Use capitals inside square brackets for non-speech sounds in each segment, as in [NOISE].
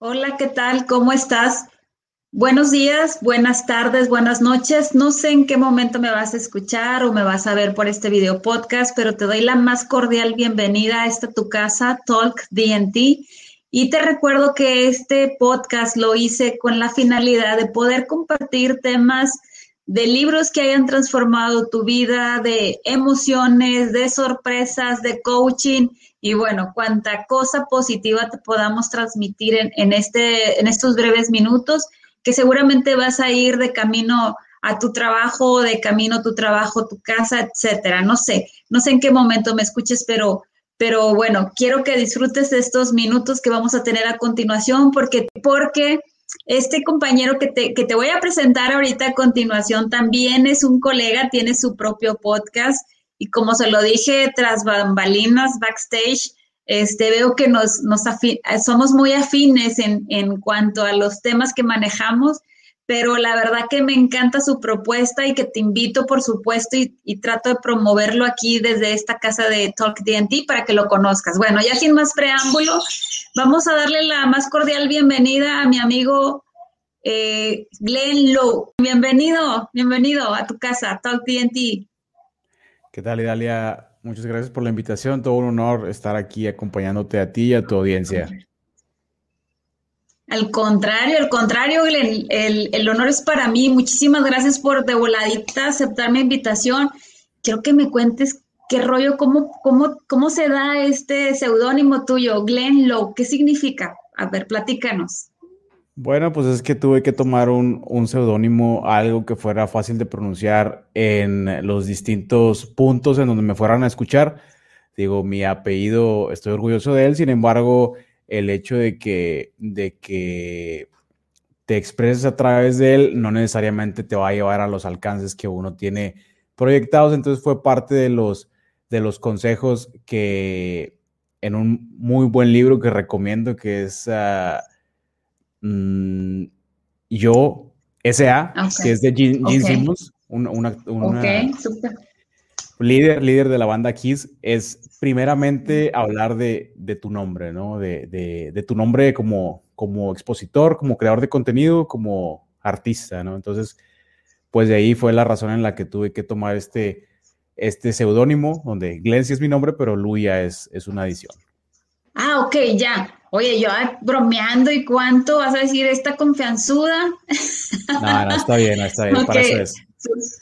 Hola, ¿qué tal? ¿Cómo estás? Buenos días, buenas tardes, buenas noches. No sé en qué momento me vas a escuchar o me vas a ver por este video podcast, pero te doy la más cordial bienvenida a esta tu casa, Talk DNT. Y te recuerdo que este podcast lo hice con la finalidad de poder compartir temas de libros que hayan transformado tu vida, de emociones, de sorpresas, de coaching y bueno, cuánta cosa positiva te podamos transmitir en, en, este, en estos breves minutos, que seguramente vas a ir de camino a tu trabajo, de camino a tu trabajo, tu casa, etcétera. No sé, no sé en qué momento me escuches, pero, pero bueno, quiero que disfrutes de estos minutos que vamos a tener a continuación, porque, porque este compañero que te, que te voy a presentar ahorita a continuación también es un colega, tiene su propio podcast y como se lo dije tras bambalinas, backstage, este, veo que nos, nos somos muy afines en, en cuanto a los temas que manejamos pero la verdad que me encanta su propuesta y que te invito, por supuesto, y, trato de promoverlo aquí desde esta casa de Talk DNT para que lo conozcas. Bueno, ya sin más preámbulo, vamos a darle la más cordial bienvenida a mi amigo eh, Glenn Lowe. Bienvenido, bienvenido a tu casa, Talk DNT. ¿Qué tal, Idalia? Muchas gracias por la invitación. Todo un honor estar aquí acompañándote a ti y a tu audiencia. Al contrario, al contrario, Glenn, el, honor es para mí. Muchísimas gracias por de voladita aceptar mi invitación. Quiero que me cuentes qué rollo, cómo, cómo, cómo se da este seudónimo tuyo, Glenn Lowe. ¿Qué significa? A ver, platícanos. Bueno, pues es que tuve que tomar un, un seudónimo, algo que fuera fácil de pronunciar en los distintos puntos en donde me fueran a escuchar. Digo, mi apellido, estoy orgulloso de él, sin embargo, el hecho de que, de que te expreses a través de él no necesariamente te va a llevar a los alcances que uno tiene proyectados. Entonces fue parte de los, de los consejos que en un muy buen libro que recomiendo, que es uh, Yo, S.A., que es de Gene, Simmons, una, líder, líder de la banda Kiss, es primeramente hablar de, tu nombre, ¿no? De, tu nombre como, como expositor, como creador de contenido, como artista, ¿no? Entonces, pues de ahí fue la razón en la que tuve que tomar este, este seudónimo, donde Glenn sí es mi nombre, pero Luya es, es una adición. Ah, ok, ya. Oye, yo bromeando y cuánto vas a decir esta confianzuda. No, no, está bien, está bien, [LAUGHS] para eso es.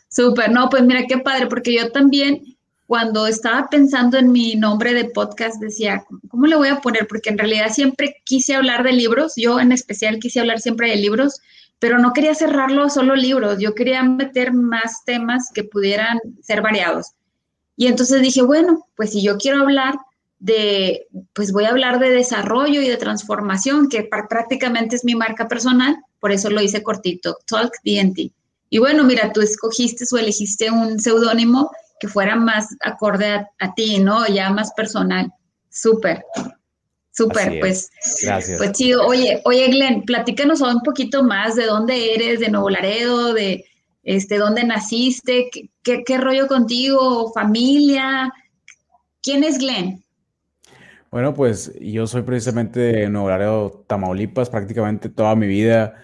Súper, no, pues mira qué padre, porque yo también cuando estaba pensando en mi nombre de podcast decía, ¿cómo le voy a poner? Porque en realidad siempre quise hablar de libros, yo en especial quise hablar siempre de libros, pero no quería cerrarlo a solo libros, yo quería meter más temas que pudieran ser variados. Y entonces dije, bueno, pues si yo quiero hablar de, pues voy a hablar de desarrollo y de transformación, que prácticamente es mi marca personal, por eso lo hice cortito, Talk DNT. Y bueno, mira, tú escogiste o elegiste un seudónimo que fuera más acorde a, ti, ¿no? Ya más personal. Súper. Súper, pues, Gracias. pues chido. Oye, oye, Glenn, platícanos un poquito más de dónde eres, de Nuevo Laredo, de este, dónde naciste, qué, qué rollo contigo, familia. ¿Quién es Glenn? Bueno, pues yo soy precisamente de Nuevo Laredo, Tamaulipas, prácticamente toda mi vida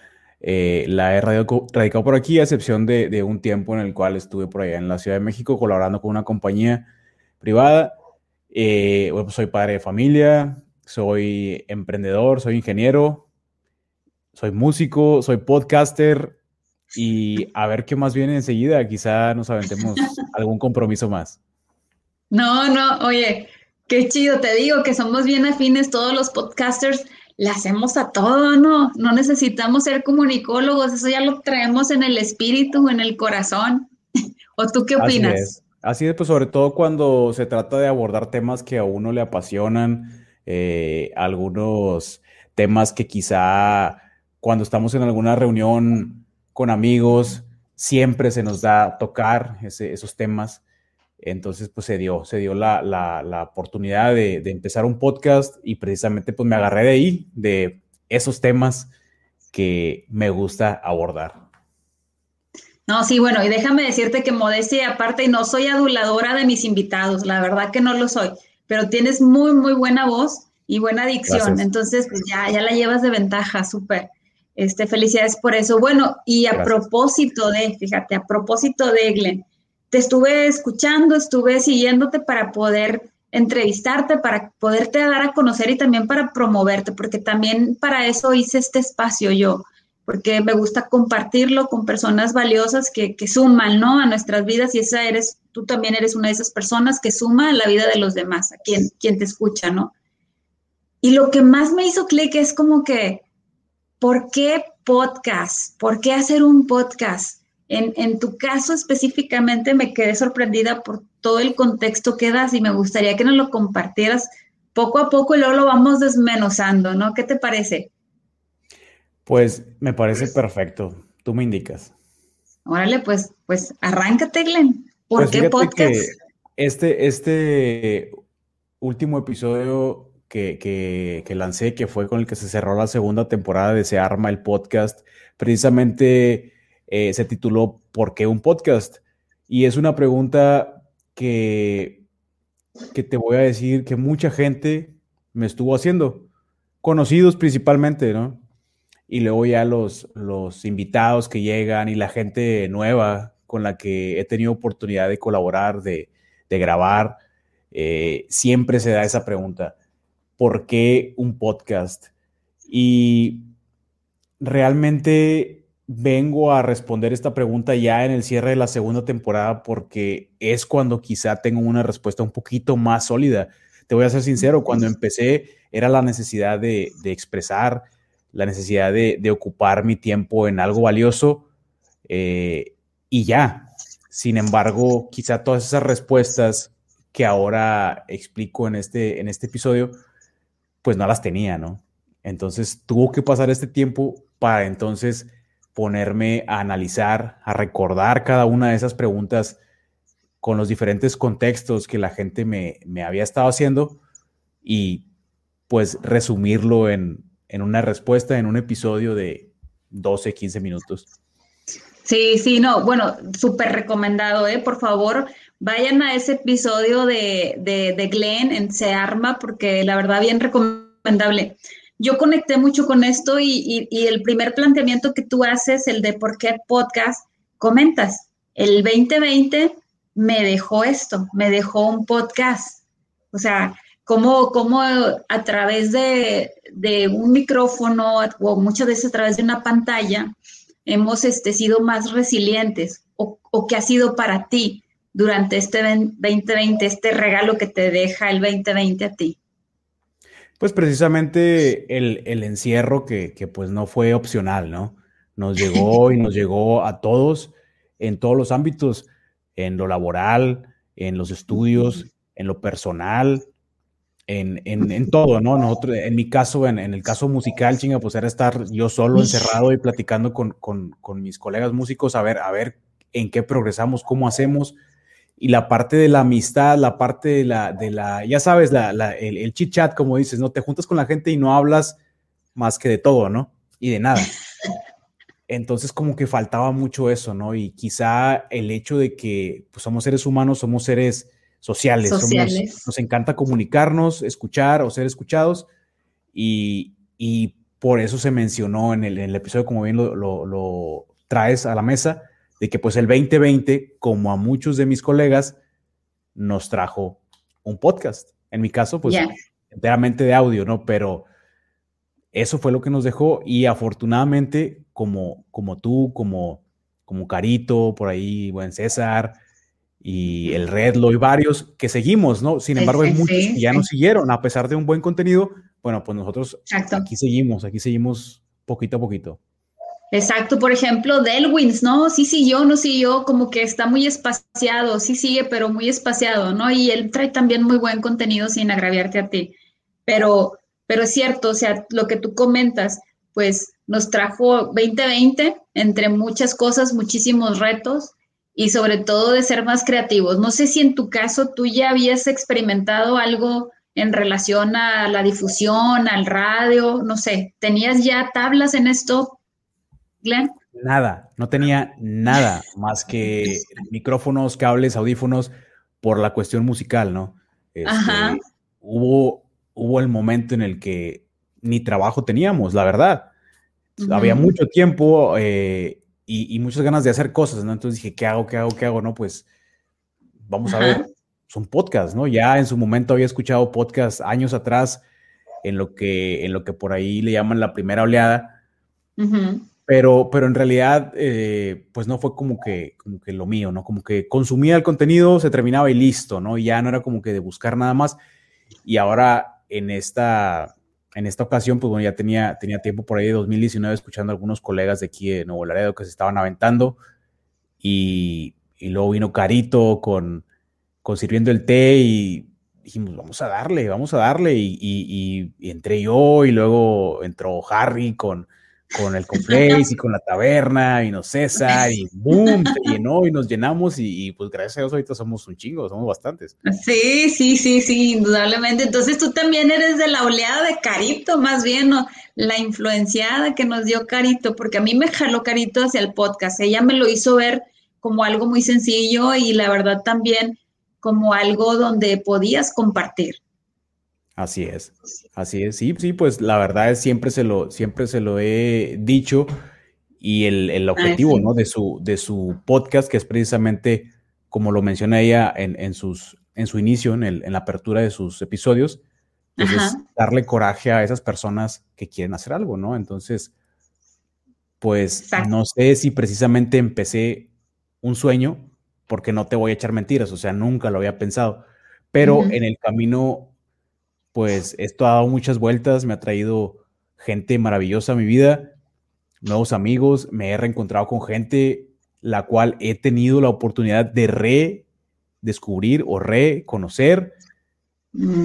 eh, la he radicado por aquí, a excepción de, un tiempo en el cual estuve por allá en la Ciudad de México colaborando con una compañía privada. Eh, pues soy padre de familia, soy emprendedor, soy ingeniero, soy músico, soy podcaster y a ver qué más viene enseguida. Quizá nos aventemos [LAUGHS] algún compromiso más. No, no, oye, qué chido, te digo que somos bien afines todos los podcasters le hacemos a todo, ¿no? No necesitamos ser comunicólogos, eso ya lo traemos en el espíritu, en el corazón. [LAUGHS] ¿O tú qué opinas? Así es. Así es, pues sobre todo cuando se trata de abordar temas que a uno le apasionan, eh, algunos temas que quizá cuando estamos en alguna reunión con amigos, siempre se nos da tocar esos temas. Entonces, pues se dio, se dio la, la, oportunidad de, de, empezar un podcast y precisamente pues me agarré de ahí, de esos temas que me gusta abordar. No, sí, bueno, y déjame decirte que modestia aparte, y no soy aduladora de mis invitados, la verdad que no lo soy, pero tienes muy, muy buena voz y buena dicción. Entonces, pues ya, ya la llevas de ventaja, súper. Este, felicidades por eso. Bueno, y a propósito de, fíjate, a propósito de Glenn, te estuve escuchando, estuve siguiéndote para poder entrevistarte, para poderte dar a conocer y también para promoverte, porque también para eso hice este espacio yo, porque me gusta compartirlo con personas valiosas que, suman, ¿no? A nuestras vidas y esa eres, tú también eres una de esas personas que suma a la vida de los demás, a quien, quien te escucha, ¿no? Y lo que más me hizo clic es como que, ¿por qué podcast? ¿Por qué hacer un podcast? En, en, tu caso específicamente me quedé sorprendida por todo el contexto que das y me gustaría que nos lo compartieras poco a poco y luego lo vamos desmenuzando, ¿no? ¿Qué te parece? Pues me parece perfecto. Tú me indicas. Órale, pues, pues arráncate, Glenn. ¿Por pues qué podcast? este, este último episodio que, que, que, lancé, que fue con el que se cerró la segunda temporada de Se Arma el Podcast, precisamente eh, se tituló ¿Por qué un podcast? Y es una pregunta que, que te voy a decir que mucha gente me estuvo haciendo, conocidos principalmente, ¿no? y luego ya los, los invitados que llegan y la gente nueva con la que he tenido oportunidad de colaborar, de, grabar, eh, siempre se da esa pregunta, ¿por qué un podcast? Y realmente vengo a responder esta pregunta ya en el cierre de la segunda temporada porque es cuando quizá tengo una respuesta un poquito más sólida. Te voy a ser sincero, cuando empecé era la necesidad de, de expresar, la necesidad de, ocupar mi tiempo en algo valioso eh, y ya. Sin embargo, quizá todas esas respuestas que ahora explico en este, en este episodio, pues no las tenía, ¿no? Entonces tuvo que pasar este tiempo para entonces ponerme a analizar, a recordar cada una de esas preguntas con los diferentes contextos que la gente me, me había estado haciendo y pues resumirlo en, en una respuesta en un episodio de 12, 15 minutos. Sí, sí, no, bueno, súper recomendado, ¿eh? Por favor, vayan a ese episodio de, de, Glenn en Se Arma, porque la verdad, bien recomendable. Yo conecté mucho con esto y, el primer planteamiento que tú haces, el de por qué podcast, comentas, el 2020 me dejó esto, me dejó un podcast. O sea, cómo, cómo a través de, un micrófono o muchas veces a través de una pantalla hemos este, sido más resilientes o, o qué ha sido para ti durante este 2020, este regalo que te deja el 2020 a ti. Pues precisamente el, encierro que, pues no fue opcional, ¿no? Nos llegó [LAUGHS] y nos llegó a todos en todos los ámbitos, en lo laboral, en los estudios, en lo personal, en, en, todo, ¿no? Nosotros, en mi caso, en, el caso musical, chinga, pues era estar yo solo encerrado y platicando con, mis colegas músicos, a ver, a ver en qué progresamos, cómo hacemos. Y la parte de la amistad, la parte de la, de la ya sabes, la, el, el chit chat, como dices, ¿no? Te juntas con la gente y no hablas más que de todo, ¿no? Y de nada. Entonces como que faltaba mucho eso, ¿no? Y quizá el hecho de que pues, somos seres humanos, somos seres sociales. nos encanta comunicarnos, escuchar o ser escuchados y, por eso se mencionó en el, episodio, como bien lo, traes a la mesa, de que pues el 2020, como a muchos de mis colegas, nos trajo un podcast. En mi caso, pues enteramente de audio, ¿no? Pero eso fue lo que nos dejó y afortunadamente, como, como tú, como, como Carito, por ahí, buen César, y el Redlo y varios que seguimos, ¿no? Sin embargo, hay muchos que ya no siguieron, a pesar de un buen contenido. Bueno, pues nosotros aquí seguimos, aquí seguimos poquito a poquito. Exacto, por ejemplo, Delwins, ¿no? Sí siguió, no siguió, como que está muy espaciado, sí sigue, pero muy espaciado, ¿no? Y él trae también muy buen contenido sin agraviarte a ti. Pero, pero es cierto, o sea, lo que tú comentas, pues nos trajo 2020, entre muchas cosas, muchísimos retos, y sobre todo de ser más creativos. No sé si en tu caso tú ya habías experimentado algo en relación a la difusión, al radio, no sé, ¿tenías ya tablas en esto, Glenn? Nada, no tenía nada más que [LAUGHS] micrófonos, cables, audífonos por la cuestión musical, ¿no? Este, hubo hubo el momento en el que ni trabajo teníamos, la verdad. Había mucho tiempo eh, y, muchas ganas de hacer cosas, ¿no? Entonces dije, ¿qué hago? ¿Qué hago? ¿Qué hago? No, pues vamos a ver, son podcasts, ¿no? Ya en su momento había escuchado podcasts años atrás en lo que, en lo que por ahí le llaman la primera oleada, pero, pero en realidad, eh, pues no fue como que, como que lo mío, ¿no? Como que consumía el contenido, se terminaba y listo, ¿no? Y ya no era como que de buscar nada más. Y ahora en esta, en esta ocasión, pues bueno, ya tenía, tenía tiempo por ahí de 2019 escuchando a algunos colegas de aquí de Nuevo Laredo que se estaban aventando y, y luego vino Carito con, con sirviendo el té y dijimos, vamos a darle, vamos a darle y, y, y entré yo y luego entró Harry con, con el complex y con la taberna, vino César y boom, se llenó y nos llenamos y, pues gracias a Dios ahorita somos un chingo, somos bastantes. Sí, sí, sí, sí, indudablemente. Entonces tú también eres de la oleada de Carito, más bien, ¿no? la influenciada que nos dio Carito, porque a mí me jaló Carito hacia el podcast. Ella me lo hizo ver como algo muy sencillo y la verdad también como algo donde podías compartir. Así es, así es. Sí, sí, pues la verdad es siempre se lo, siempre se lo he dicho y el, ah, objetivo, ¿no? De su, de su podcast, que es precisamente, como lo menciona ella en, sus, en su inicio, en, el, en la apertura de sus episodios, pues es darle coraje a esas personas que quieren hacer algo, ¿no? Entonces, pues no sé si precisamente empecé un sueño, porque no te voy a echar mentiras, o sea, nunca lo había pensado, pero en el camino pues esto ha dado muchas vueltas, me ha traído gente maravillosa a mi vida, nuevos amigos, me he reencontrado con gente la cual he tenido la oportunidad de redescubrir o reconocer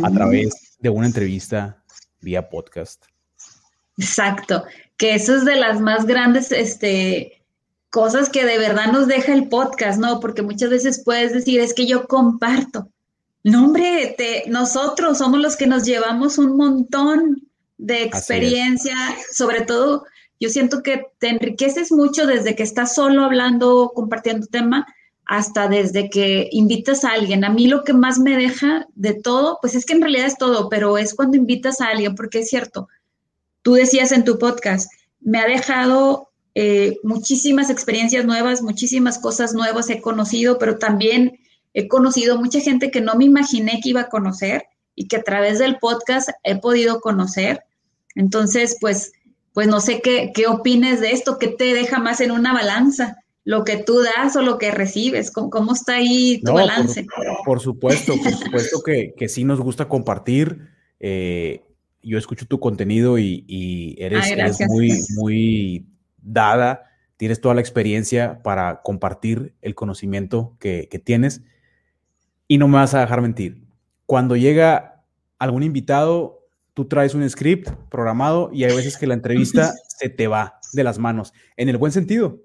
a través de una entrevista vía podcast. Exacto, que eso es de las más grandes este, cosas que de verdad nos deja el podcast, ¿no? Porque muchas veces puedes decir, es que yo comparto, no, hombre, nosotros somos los que nos llevamos un montón de experiencia, sobre todo yo siento que te enriqueces mucho desde que estás solo hablando, compartiendo tema, hasta desde que invitas a alguien. A mí lo que más me deja de todo, pues es que en realidad es todo, pero es cuando invitas a alguien, porque es cierto, tú decías en tu podcast, me ha dejado eh, muchísimas experiencias nuevas, muchísimas cosas nuevas he conocido, pero también he conocido mucha gente que no me imaginé que iba a conocer y que a través del podcast he podido conocer. Entonces, pues, pues no sé qué, qué opines de esto, qué te deja más en una balanza, lo que tú das o lo que recibes, cómo, está ahí tu balance. Por, supuesto, por supuesto que, que sí nos gusta compartir. Eh, yo escucho tu contenido y, eres, muy, muy dada, tienes toda la experiencia para compartir el conocimiento que, que tienes. Y no me vas a dejar mentir. Cuando llega algún invitado, tú traes un script programado y hay veces que la entrevista [LAUGHS] se te va de las manos, en el buen sentido,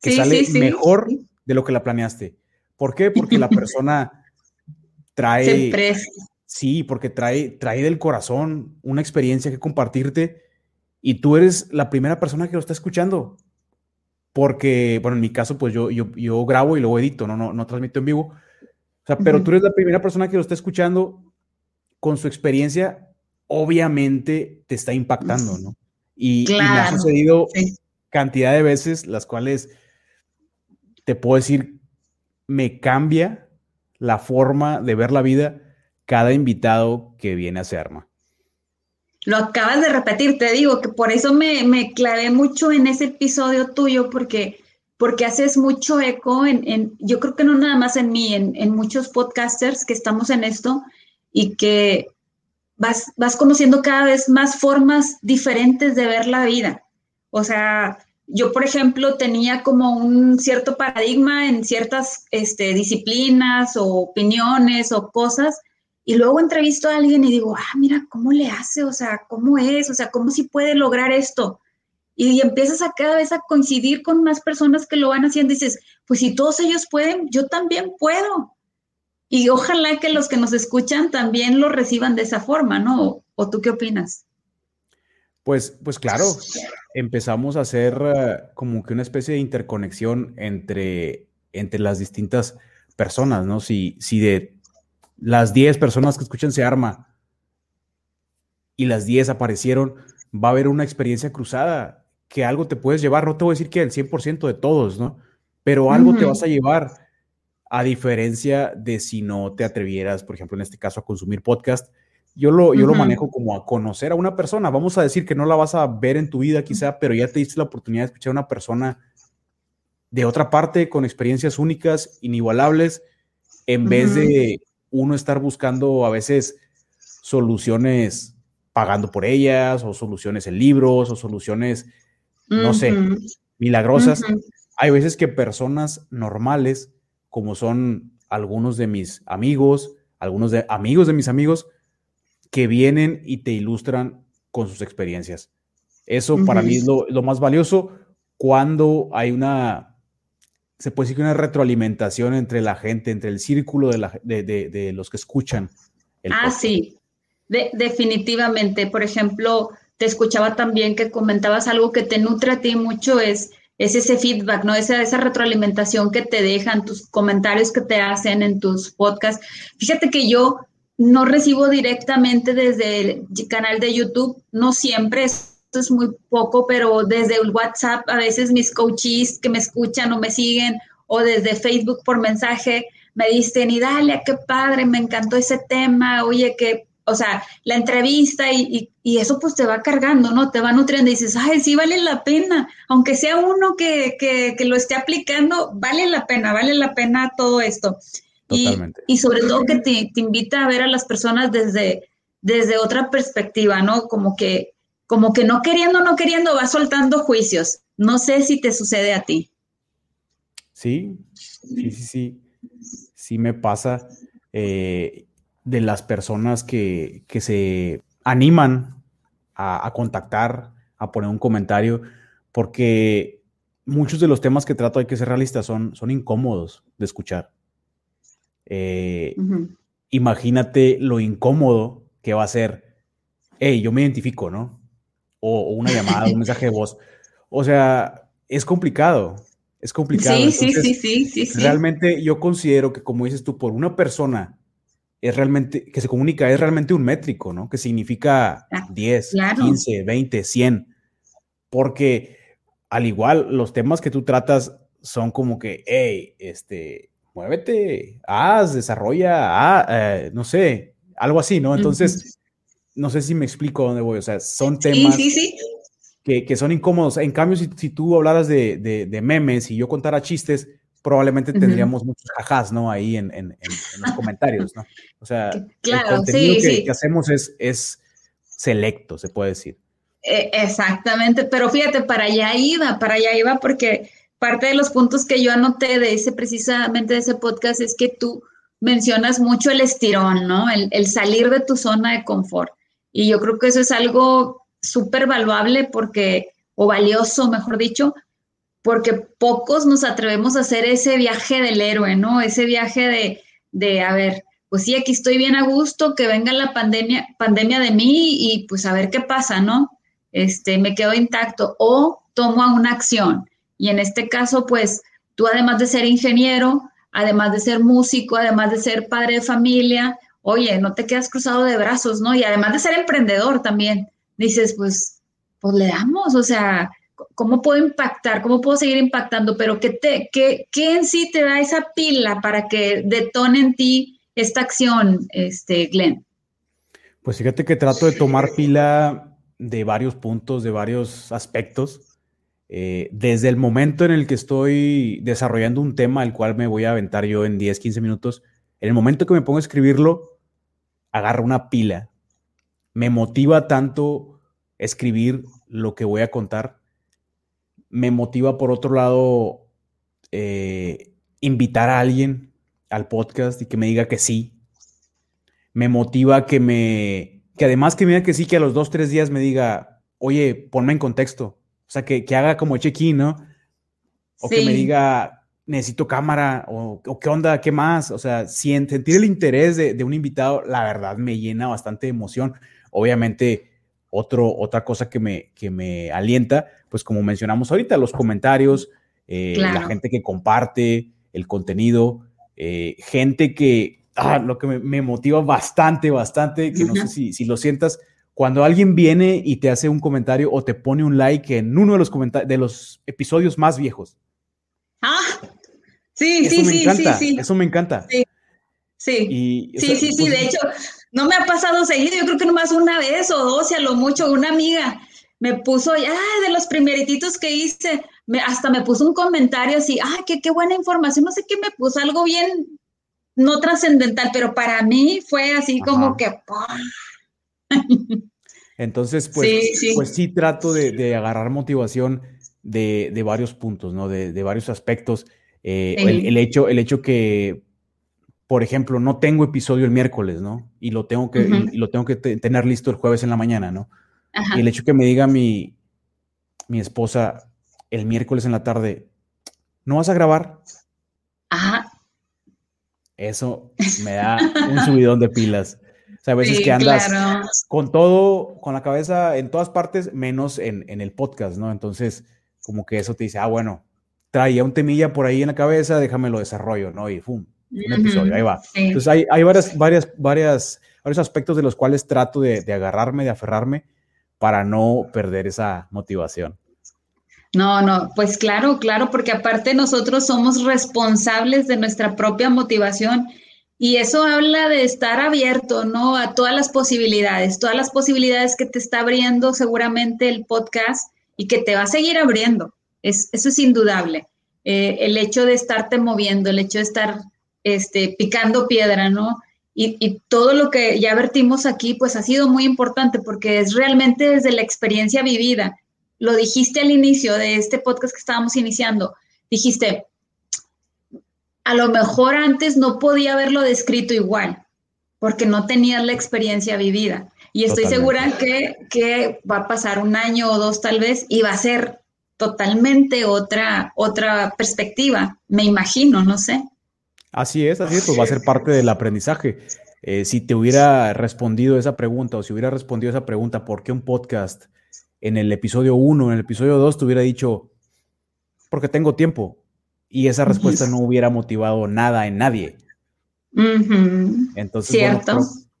que sale mejor de lo que la planeaste. ¿Por qué? Porque la persona [LAUGHS] trae... Sí, porque trae, trae del corazón una experiencia que compartirte y tú eres la primera persona que lo está escuchando. Porque, bueno, en mi caso, pues yo, yo, yo grabo y luego edito, no, no, no transmito en vivo o sea, pero tú eres la primera persona que lo está escuchando con su experiencia, obviamente te está impactando, ¿no? Y, me ha sucedido cantidad de veces las cuales te puedo decir, me cambia la forma de ver la vida cada invitado que viene a arma. Lo acabas de repetir, te digo que por eso me, me clavé mucho en ese episodio tuyo, porque porque haces mucho eco en, yo creo que no nada más en mí, en, muchos podcasters que estamos en esto y que vas, vas conociendo cada vez más formas diferentes de ver la vida. O sea, yo, por ejemplo, tenía como un cierto paradigma en ciertas este, disciplinas o opiniones o cosas, y luego entrevisto a alguien y digo, ah, mira, ¿cómo le hace? O sea, ¿cómo es? O sea, ¿cómo si puede lograr esto? Y empiezas a cada vez a coincidir con más personas que lo van haciendo dices, pues si todos ellos pueden, yo también puedo. Y ojalá que los que nos escuchan también lo reciban de esa forma, ¿no? ¿O tú qué opinas? Pues, pues claro, empezamos a hacer eh, como que una especie de interconexión entre, entre las distintas personas, ¿no? Si, si de las 10 personas que escuchan se arma, y las 10 aparecieron, va a haber una experiencia cruzada que algo te puedes llevar. No te voy a decir que el 100% de todos, ¿no? Pero algo te vas a llevar, a diferencia de si no te atrevieras, por ejemplo, en este caso, a consumir podcast. Yo lo, yo lo manejo como a conocer a una persona. Vamos a decir que no la vas a ver en tu vida quizá, pero ya te diste la oportunidad de escuchar a una persona de otra parte con experiencias únicas, inigualables, en vez de uno estar buscando a veces soluciones pagando por ellas o soluciones en libros o soluciones, no sé, milagrosas. Hay veces que personas normales, como son algunos de mis amigos, algunos de amigos de mis amigos, que vienen y te ilustran con sus experiencias. Eso para mí es lo, más valioso cuando hay una, se puede decir que una retroalimentación entre la gente, entre el círculo de, los que escuchan. ah, sí, definitivamente. Por ejemplo, te escuchaba también que comentabas algo que te nutre a ti mucho, es, es ese feedback, ¿no? Esa, esa retroalimentación que te dejan, tus comentarios que te hacen en tus podcasts. Fíjate que yo no recibo directamente desde el canal de YouTube, no siempre, esto es muy poco, pero desde el WhatsApp, a veces mis coaches que me escuchan o me siguen, o desde Facebook por mensaje, me dicen, y dale, qué padre, me encantó ese tema, oye, que o sea, la entrevista y, eso pues te va cargando, ¿no? Te va nutriendo y dices, ay, sí vale la pena, aunque sea uno que, que, lo esté aplicando, vale la pena, vale la pena todo esto. Totalmente. Y, sobre todo que te, invita a ver a las personas desde, desde otra perspectiva, ¿no? Como que, como que no queriendo, no queriendo, va soltando juicios. No sé si te sucede a ti. Sí, sí, sí, sí. Sí me pasa. Eh, de las personas que, se animan a, contactar, a poner un comentario, porque muchos de los temas que trato, hay que ser realistas, son, son incómodos de escuchar. Eh, imagínate lo incómodo que va a ser, hey, yo me identifico, ¿no? O, una llamada, un mensaje de [LAUGHS] voz. O sea, es complicado, es complicado. Sí, sí, sí, sí, sí, sí. Realmente yo considero que, como dices tú, por una persona es realmente, que se comunica, es realmente un métrico, ¿no? Que significa 10, 15, 20, 100. Porque al igual, los temas que tú tratas son como que, hey, este, muévete, haz, desarrolla, ah, eh, no sé, algo así, ¿no? Entonces, no sé si me explico dónde voy, o sea, son temas Que, son incómodos. En cambio, si, si tú hablaras de, de, memes y yo contara chistes, probablemente tendríamos muchos jajás, ¿no? Ahí en, en, los comentarios, ¿no? O sea, el contenido que, hacemos es, es selecto, se puede decir. E, exactamente, pero fíjate, para allá iba, para allá iba porque parte de los puntos que yo anoté de ese, precisamente de ese podcast, es que tú mencionas mucho el estirón, ¿no? El, el salir de tu zona de confort. Y yo creo que eso es algo súper valuable porque, o valioso, mejor dicho, porque pocos nos atrevemos a hacer ese viaje del héroe, ¿no? Ese viaje de, de, a ver, pues sí, aquí estoy bien a gusto, que venga la pandemia, pandemia de mí y pues a ver qué pasa, ¿no? Este, me quedo intacto o tomo una acción. Y en este caso, pues tú además de ser ingeniero, además de ser músico, además de ser padre de familia, oye, no te quedas cruzado de brazos, ¿no? Y además de ser emprendedor también, dices, pues, pues le damos, o sea, ¿Cómo puedo impactar? ¿Cómo puedo seguir impactando? Pero ¿qué, te, qué, qué en sí te da esa pila para que detone en ti esta acción, este, Glenn? Pues fíjate que trato de tomar pila de varios puntos, de varios aspectos. Eh, desde el momento en el que estoy desarrollando un tema, al cual me voy a aventar yo en 10, 15 minutos, en el momento que me pongo a escribirlo, agarro una pila. Me motiva tanto escribir lo que voy a contar me motiva por otro lado eh, invitar a alguien al podcast y que me diga que sí. Me motiva que me, que además que me diga que sí, que a los dos, tres días me diga, oye, ponme en contexto. O sea, que, haga como check-in, ¿no? O que me diga, necesito cámara, o, qué onda, qué más. O sea, sentir el interés de, de un invitado, la verdad me llena bastante de emoción. Obviamente, otro, otra cosa que me, que me alienta, pues como mencionamos ahorita, los comentarios, eh, la gente que comparte el contenido, eh, gente que, ah, lo que me, motiva bastante, bastante, que no sé si, si, lo sientas, cuando alguien viene y te hace un comentario o te pone un like en uno de los de los episodios más viejos. Ah, sí, sí, sí, sí, sí, Eso me encanta. Sí, sí, sí, sí, sí, de hecho, no me ha pasado seguido, yo creo que nomás una vez o dos, y a lo mucho, una amiga me puso, ya de los primerititos que hice, me, hasta me puso un comentario así, ah, qué, qué buena información, no sé qué me puso, algo bien no trascendental, pero para mí fue así como que... Entonces, pues sí, pues sí trato de, agarrar motivación de, varios puntos, ¿no? De, varios aspectos. Eh, el, hecho, el hecho que, por ejemplo, no tengo episodio el miércoles, ¿no? Y lo tengo que, lo tengo que tener listo el jueves en la mañana, ¿no? Y el hecho que me diga mi, mi esposa el miércoles en la tarde, ¿no vas a grabar? Ajá. Eso me da [LAUGHS] un subidón de pilas. O sea, a veces que andas con todo, con la cabeza en todas partes, menos en, en, el podcast, ¿no? Entonces, como que eso te dice, ah, bueno, traía un temilla por ahí en la cabeza, déjame lo desarrollo, ¿no? Y ¡pum! Un episodio, ahí va. Entonces, hay, hay, varias, varias, varias, varios aspectos de los cuales trato de, de agarrarme, de aferrarme para no perder esa motivación. No, no, pues claro, claro, porque aparte nosotros somos responsables de nuestra propia motivación y eso habla de estar abierto, ¿no? A todas las posibilidades, todas las posibilidades que te está abriendo seguramente el podcast y que te va a seguir abriendo. Es, eso es indudable. Eh, el hecho de estarte moviendo, el hecho de estar este, picando piedra, ¿no? Y, y, todo lo que ya vertimos aquí, pues ha sido muy importante porque es realmente desde la experiencia vivida. Lo dijiste al inicio de este podcast que estábamos iniciando. Dijiste, a lo mejor antes no podía haberlo descrito igual, porque no tenías la experiencia vivida. Y estoy segura que, que, va a pasar un año o dos tal vez y va a ser totalmente otra, otra perspectiva, me imagino, no sé. Así es, así es, pues va a ser parte del aprendizaje. Eh, si te hubiera respondido esa pregunta o si hubiera respondido esa pregunta, ¿por qué un podcast? En el episodio 1, en el episodio 2, te hubiera dicho, porque tengo tiempo, y esa respuesta no hubiera motivado nada en nadie. Entonces,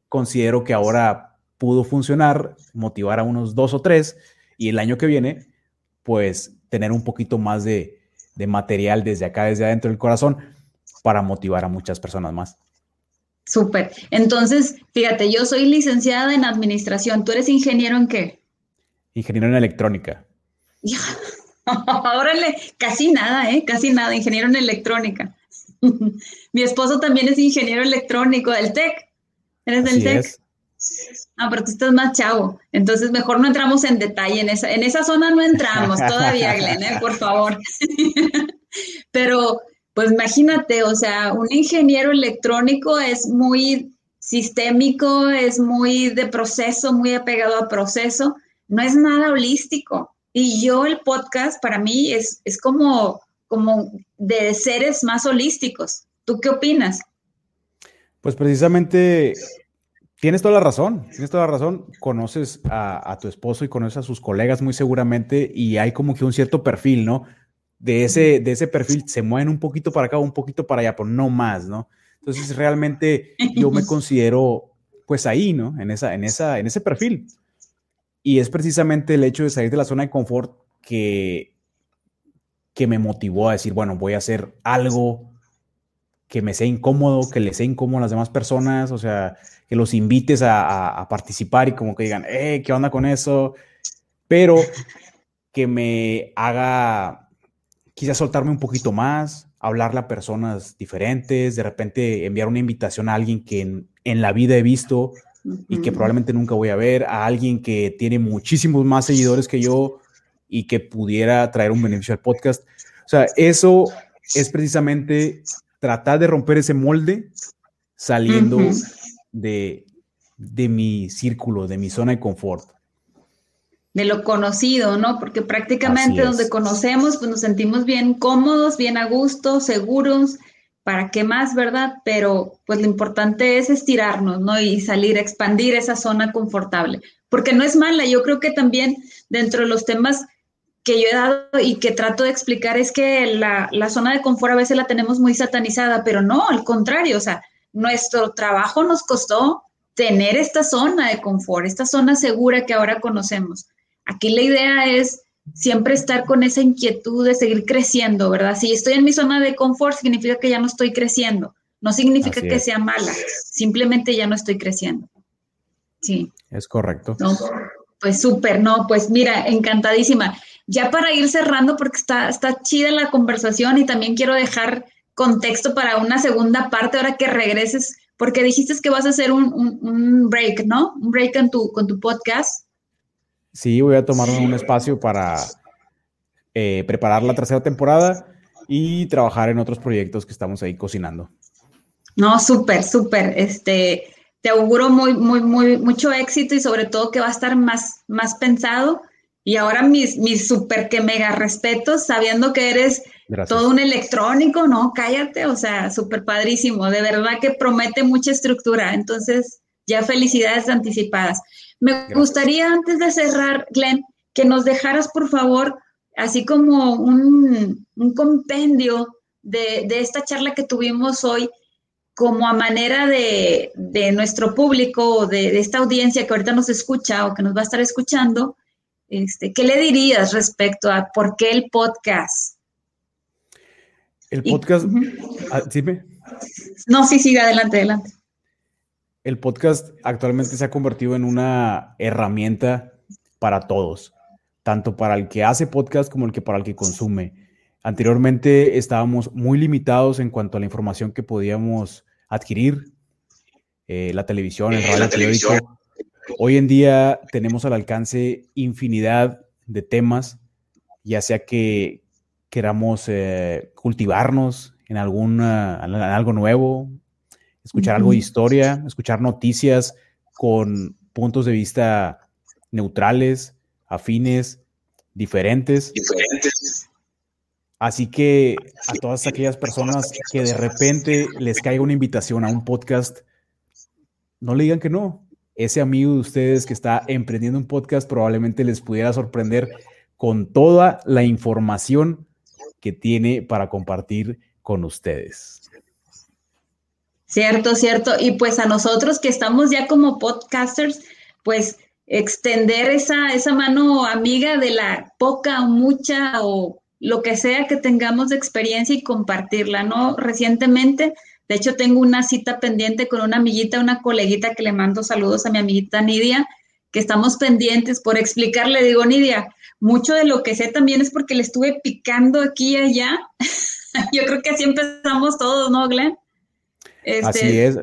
considero que ahora pudo funcionar, motivar a unos dos o tres y el año que viene, pues tener un poquito más de, material desde acá, desde adentro del corazón, para motivar a muchas personas más. Súper. Entonces, fíjate, yo soy licenciada en administración. ¿Tú eres ingeniero en qué? Ingeniero en electrónica. [LAUGHS] Órale, casi nada, ¿eh? Casi nada, ingeniero en electrónica. [LAUGHS] Mi esposo también es ingeniero electrónico del TEC. ¿Eres del TEC? Ah, pero tú estás más chavo. Entonces, mejor no entramos en detalle. En esa, en esa zona no entramos todavía, [LAUGHS] Glenn, ¿eh? por favor. pero, pues imagínate, o sea, un ingeniero electrónico es muy sistémico, es muy de proceso, muy apegado a proceso. No es nada holístico. Y yo el podcast para mí es, es como, como de seres más holísticos. ¿Tú qué opinas? Pues precisamente tienes toda la razón, tienes toda la razón. Conoces a, tu esposo y conoces a sus colegas muy seguramente y hay como que un cierto perfil, ¿no? De ese, de ese perfil se mueven un poquito para acá, un poquito para allá, pero no más, ¿no? Entonces realmente yo me [LAUGHS] considero pues ahí, ¿no? En, esa, en, esa, en ese perfil. Y es precisamente el hecho de salir de la zona de confort que, que me motivó a decir, bueno, voy a hacer algo que me sea incómodo, que le sea incómodo a las demás personas, o sea, que los invites a, participar y como que digan, eh, ¿qué onda con eso? Pero que me haga quizás soltarme un poquito más, hablarle a personas diferentes, de repente enviar una invitación a alguien que en, en la vida he visto y que probablemente nunca voy a ver, a alguien que tiene muchísimos más seguidores que yo y que pudiera traer un beneficio al podcast. O sea, eso es precisamente tratar de romper ese molde saliendo de, de mi círculo, de mi zona de confort de lo conocido, ¿no? Porque prácticamente donde conocemos, pues nos sentimos bien cómodos, bien a gusto, seguros, ¿para qué más, verdad? Pero pues lo importante es estirarnos, ¿no? Y salir, expandir esa zona confortable, porque no es mala, yo creo que también dentro de los temas que yo he dado y que trato de explicar es que la, la zona de confort a veces la tenemos muy satanizada, pero no, al contrario, o sea, nuestro trabajo nos costó tener esta zona de confort, esta zona segura que ahora conocemos. Aquí la idea es siempre estar con esa inquietud de seguir creciendo, ¿verdad? Si estoy en mi zona de confort, significa que ya no estoy creciendo. No significa que sea mala, simplemente ya no estoy creciendo. Sí. Es correcto. pues súper, no, pues mira, encantadísima. Ya para ir cerrando, porque está, está chida la conversación y también quiero dejar contexto para una segunda parte ahora que regreses, porque dijiste que vas a hacer un, break, ¿no? Un break en tu, con tu podcast. Sí, voy a tomarme un espacio para eh, preparar la tercera temporada y trabajar en otros proyectos que estamos ahí cocinando. No, súper, súper. Este, te auguro muy, muy, muy, mucho éxito y sobre todo que va a estar más, más pensado. Y ahora mis, mis súper que mega respetos, sabiendo que eres todo un electrónico, ¿no? Cállate, o sea, súper padrísimo. De verdad que promete mucha estructura. Entonces, ya felicidades anticipadas. Me gustaría, antes de cerrar, Glenn, que nos dejaras, por favor, así como un, compendio de, de esta charla que tuvimos hoy como a manera de, nuestro público o de, esta audiencia que ahorita nos escucha o que nos va a estar escuchando, este, ¿qué le dirías respecto a por qué el podcast? El podcast, ah, No, sí, sí, adelante, adelante. El podcast actualmente se ha convertido en una herramienta para todos, tanto para el que hace podcast como el que para el que consume. Anteriormente estábamos muy limitados en cuanto a la información que podíamos adquirir, eh, la televisión, el radio, periódico. Hoy en día tenemos al alcance infinidad de temas, ya sea que queramos eh, cultivarnos en, alguna, en algo nuevo, escuchar algo de historia, escuchar noticias con puntos de vista neutrales, afines, diferentes. Diferentes. Así que a todas aquellas personas que de repente les caiga una invitación a un podcast, no le digan que no. Ese amigo de ustedes que está emprendiendo un podcast probablemente les pudiera sorprender con toda la información que tiene para compartir con ustedes. Cierto, cierto. Y pues a nosotros que estamos ya como podcasters, pues extender esa, esa mano amiga de la poca o mucha o lo que sea que tengamos de experiencia y compartirla, ¿no? Recientemente, de hecho, tengo una cita pendiente con una amiguita, una coleguita que le mando saludos a mi amiguita Nidia, que estamos pendientes por explicarle, digo, Nidia, mucho de lo que sé también es porque le estuve picando aquí y allá. [LAUGHS] Yo creo que así empezamos todos, ¿no, Glenn? Este, así es.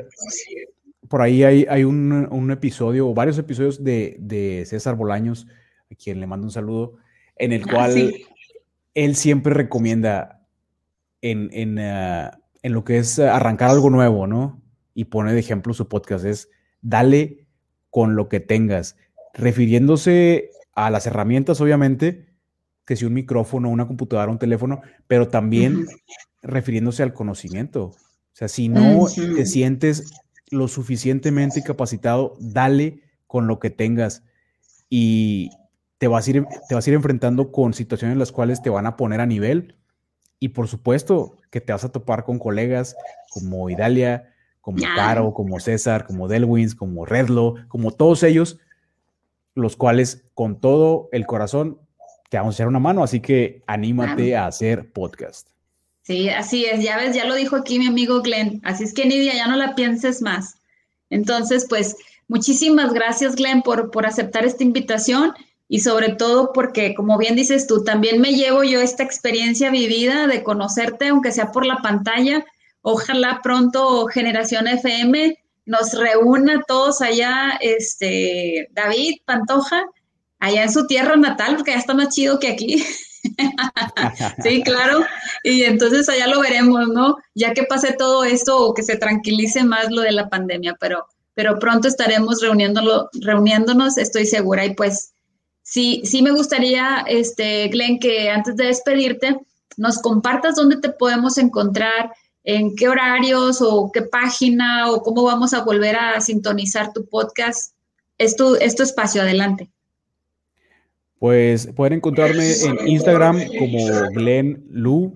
Por ahí hay, un, episodio, o varios episodios de, César Bolaños, a quien le mando un saludo, en el ah, cual él siempre recomienda en, ah, en, lo que es arrancar algo nuevo, ¿no? Y pone de ejemplo su podcast, es dale con lo que tengas, refiriéndose a las herramientas, obviamente, que si un micrófono, una computadora, un teléfono, pero también refiriéndose al conocimiento. O sea, si no te sientes lo suficientemente capacitado, dale con lo que tengas. Y, te vas, a ir, te vas a ir enfrentando con situaciones en las cuales te van a poner a nivel y por supuesto que te vas a topar con colegas como Idalia, como Caro, como César, como Delwins, como Redlo, como todos ellos, los cuales con todo el corazón te vamos a echar una mano, así que anímate a hacer podcast. Sí, así es, ya ves, ya lo dijo aquí mi amigo Glenn, así es que Nidia, ya no la pienses más. Entonces, pues, muchísimas gracias Glenn por, por aceptar esta invitación y sobre todo porque, como bien dices tú, también me llevo yo esta experiencia vivida de conocerte, aunque sea por la pantalla. Ojalá pronto Generación FM nos reúna todos allá, este, David Pantoja, allá en su tierra natal, porque ya está más chido que aquí. [LAUGHS] [LAUGHS] sí, claro. Y entonces allá lo veremos, ¿no? Ya que pase todo esto o que se tranquilice más lo de la pandemia, pero, pero pronto estaremos reuniéndonos, estoy segura. Y pues Sí, sí me gustaría, este, Glenn, que antes de despedirte, nos compartas dónde te podemos encontrar, en qué horarios o qué página o cómo vamos a volver a sintonizar tu podcast. Es tu, espacio, adelante. Pues pueden encontrarme en Instagram como Glenn Lu,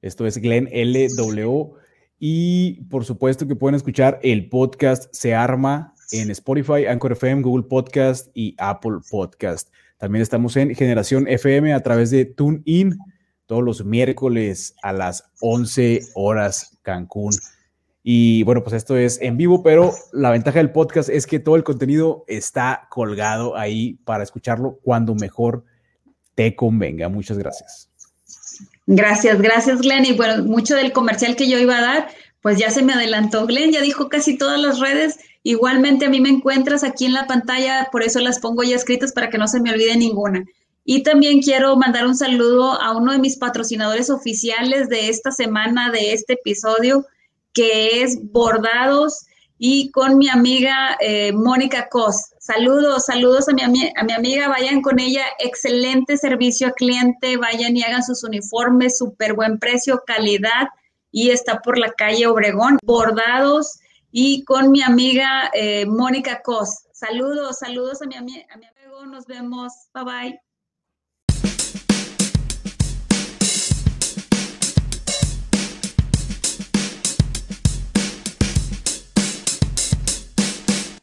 esto es Glenn LW, y por supuesto que pueden escuchar el podcast Se Arma en Spotify, Anchor FM, Google Podcast y Apple Podcast. También estamos en Generación FM a través de TuneIn todos los miércoles a las 11 horas Cancún. Y bueno, pues esto es en vivo, pero la ventaja del podcast es que todo el contenido está colgado ahí para escucharlo cuando mejor te convenga. Muchas gracias. Gracias, gracias Glenn. Y bueno, mucho del comercial que yo iba a dar, pues ya se me adelantó. Glenn ya dijo casi todas las redes. Igualmente a mí me encuentras aquí en la pantalla, por eso las pongo ya escritas para que no se me olvide ninguna. Y también quiero mandar un saludo a uno de mis patrocinadores oficiales de esta semana, de este episodio, que es Bordados y con mi amiga eh, Mónica Cos. Saludos, saludos a mi, a mi amiga, vayan con ella, excelente servicio al cliente, vayan y hagan sus uniformes, súper buen precio, calidad. Y está por la calle Obregón, Bordados. Y con mi amiga eh, Mónica Cos. Saludos, saludos a mi, a mi amigo, nos vemos, bye bye.